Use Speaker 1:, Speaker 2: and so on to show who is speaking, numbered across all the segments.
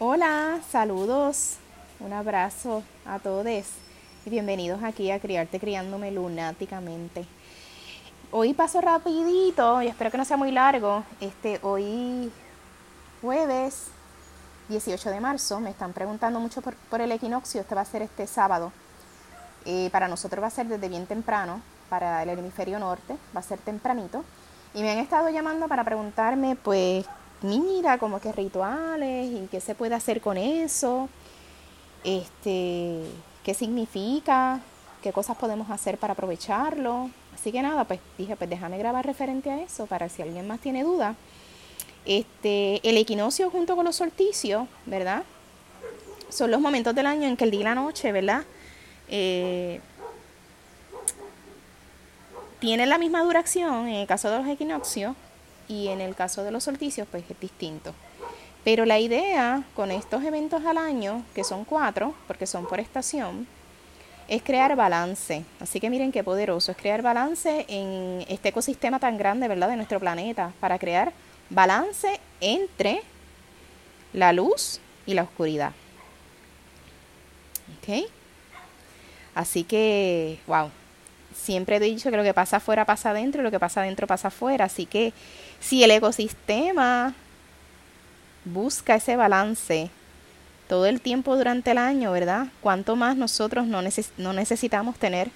Speaker 1: Hola, saludos, un abrazo a todos y bienvenidos aquí a Criarte Criándome Lunáticamente. Hoy paso rapidito y espero que no sea muy largo. Este, hoy jueves 18 de marzo, me están preguntando mucho por, el equinoccio, este va a ser este sábado. Eh, para nosotros va a ser desde bien temprano, para el hemisferio norte, va a ser tempranito. Y me han estado llamando para preguntarme, pues, mira, como que rituales y qué se puede hacer con eso, este, qué significa, qué cosas podemos hacer para aprovecharlo. Así que nada, pues dije, pues déjame grabar referente a eso para si alguien más tiene duda. Este, el equinoccio junto con los solsticios, ¿verdad? Son los momentos del año en que el día y la noche, ¿verdad? Eh, tienen la misma duración en el caso de los equinoccios, y en el caso de los solsticios pues es distinto. Pero la idea con estos eventos al año, que son cuatro, porque son por estación, es crear balance. Así que miren qué poderoso, es crear balance en este ecosistema tan grande, ¿verdad?, de nuestro planeta, para crear balance entre la luz y la oscuridad. ¿Ok? Así que, wow, siempre he dicho que lo que pasa afuera pasa adentro y lo que pasa adentro pasa afuera. Así que si el ecosistema busca ese balance todo el tiempo durante el año, ¿verdad? ¿Cuánto más nosotros no, no necesitamos tener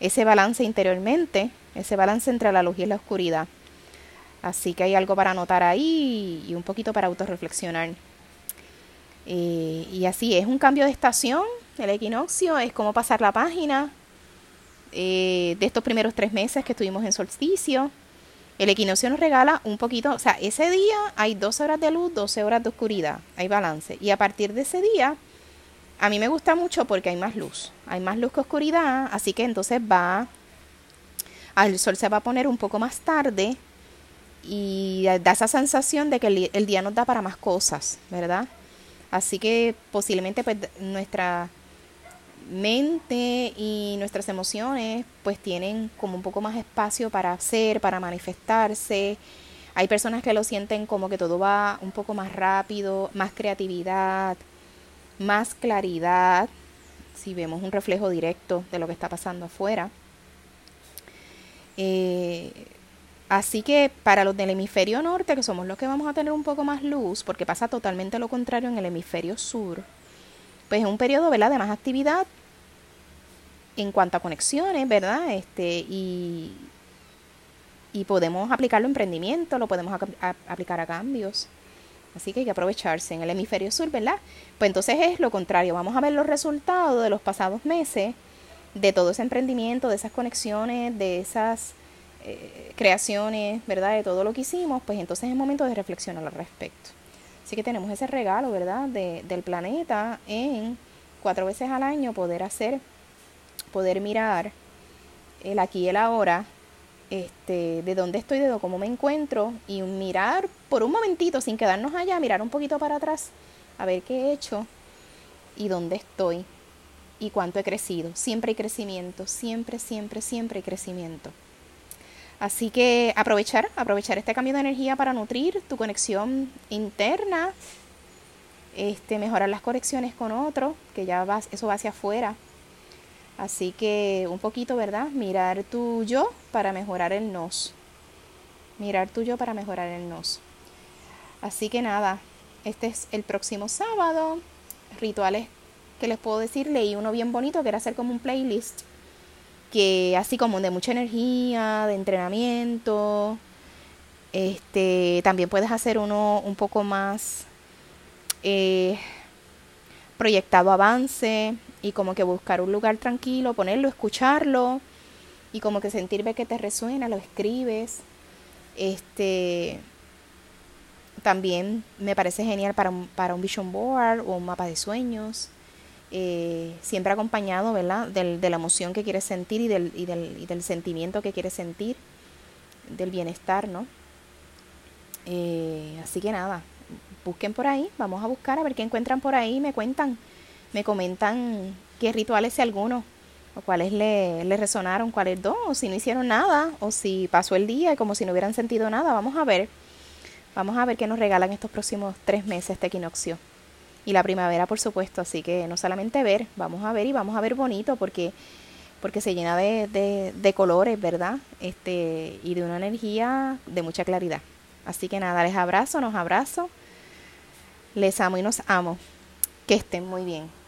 Speaker 1: ese balance interiormente, ese balance entre la luz y la oscuridad? Así que hay algo para anotar ahí y un poquito para autorreflexionar. Eh, y así es un cambio de estación, el equinoccio es como pasar la página eh, de estos primeros tres meses que estuvimos en solsticio. El equinoccio nos regala un poquito, o sea, ese día hay 12 horas de luz, 12 horas de oscuridad, hay balance. Y a partir de ese día, a mí me gusta mucho porque hay más luz, hay más luz que oscuridad, así que entonces va, el sol se va a poner un poco más tarde y da esa sensación de que el, día nos da para más cosas, ¿verdad? Así que posiblemente pues nuestra mente y nuestras emociones pues tienen como un poco más espacio para hacer, para manifestarse. Hay personas que lo sienten como que todo va un poco más rápido, más creatividad, más claridad, si vemos un reflejo directo de lo que está pasando afuera. Eh, así que para los del hemisferio norte, que somos los que vamos a tener un poco más luz, porque pasa totalmente lo contrario en el hemisferio sur, pues es un periodo ¿verdad? de más actividad en cuanto a conexiones, ¿verdad? Este, y, y podemos aplicarlo a emprendimiento, lo podemos aplicar a cambios. Así que hay que aprovecharse en el hemisferio sur, ¿verdad? Pues entonces es lo contrario, vamos a ver los resultados de los pasados meses, de todo ese emprendimiento, de esas conexiones, de esas eh, creaciones, ¿verdad? De todo lo que hicimos, pues entonces es momento de reflexionar al respecto. Así que tenemos ese regalo, ¿verdad? De, del planeta en cuatro veces al año poder hacer poder mirar el aquí y el ahora, este, de dónde estoy, de cómo me encuentro y mirar por un momentito, sin quedarnos allá, mirar un poquito para atrás, a ver qué he hecho y dónde estoy y cuánto he crecido. Siempre hay crecimiento, siempre, siempre, siempre hay crecimiento. Así que aprovechar, aprovechar este cambio de energía para nutrir tu conexión interna, este, mejorar las conexiones con otro, que ya vas, eso va hacia afuera, Así que un poquito, ¿verdad? Mirar tu yo para mejorar el nos. Mirar tu yo para mejorar el nos. Así que nada, este es el próximo sábado. Rituales que les puedo decir, leí uno bien bonito que era hacer como un playlist. Que así como de mucha energía, de entrenamiento. Este, también puedes hacer uno un poco más eh, proyectado avance, y como que buscar un lugar tranquilo, ponerlo, escucharlo y como que sentir que te resuena, lo escribes. Este también me parece genial para un, para un vision board o un mapa de sueños. Eh, siempre acompañado, ¿verdad? Del, de la emoción que quieres sentir y del, y, del, y del sentimiento que quieres sentir, del bienestar, ¿no? Eh, así que nada, busquen por ahí, vamos a buscar a ver qué encuentran por ahí, me cuentan me comentan qué rituales si alguno, o cuáles le, le resonaron, cuáles dos, o si no hicieron nada, o si pasó el día como si no hubieran sentido nada. Vamos a ver, vamos a ver qué nos regalan estos próximos tres meses este equinoccio. Y la primavera, por supuesto. Así que no solamente ver, vamos a ver y vamos a ver bonito porque, porque se llena de, de, de colores, ¿verdad? Este, y de una energía de mucha claridad. Así que nada, les abrazo, nos abrazo. Les amo y nos amo. Que estén muy bien.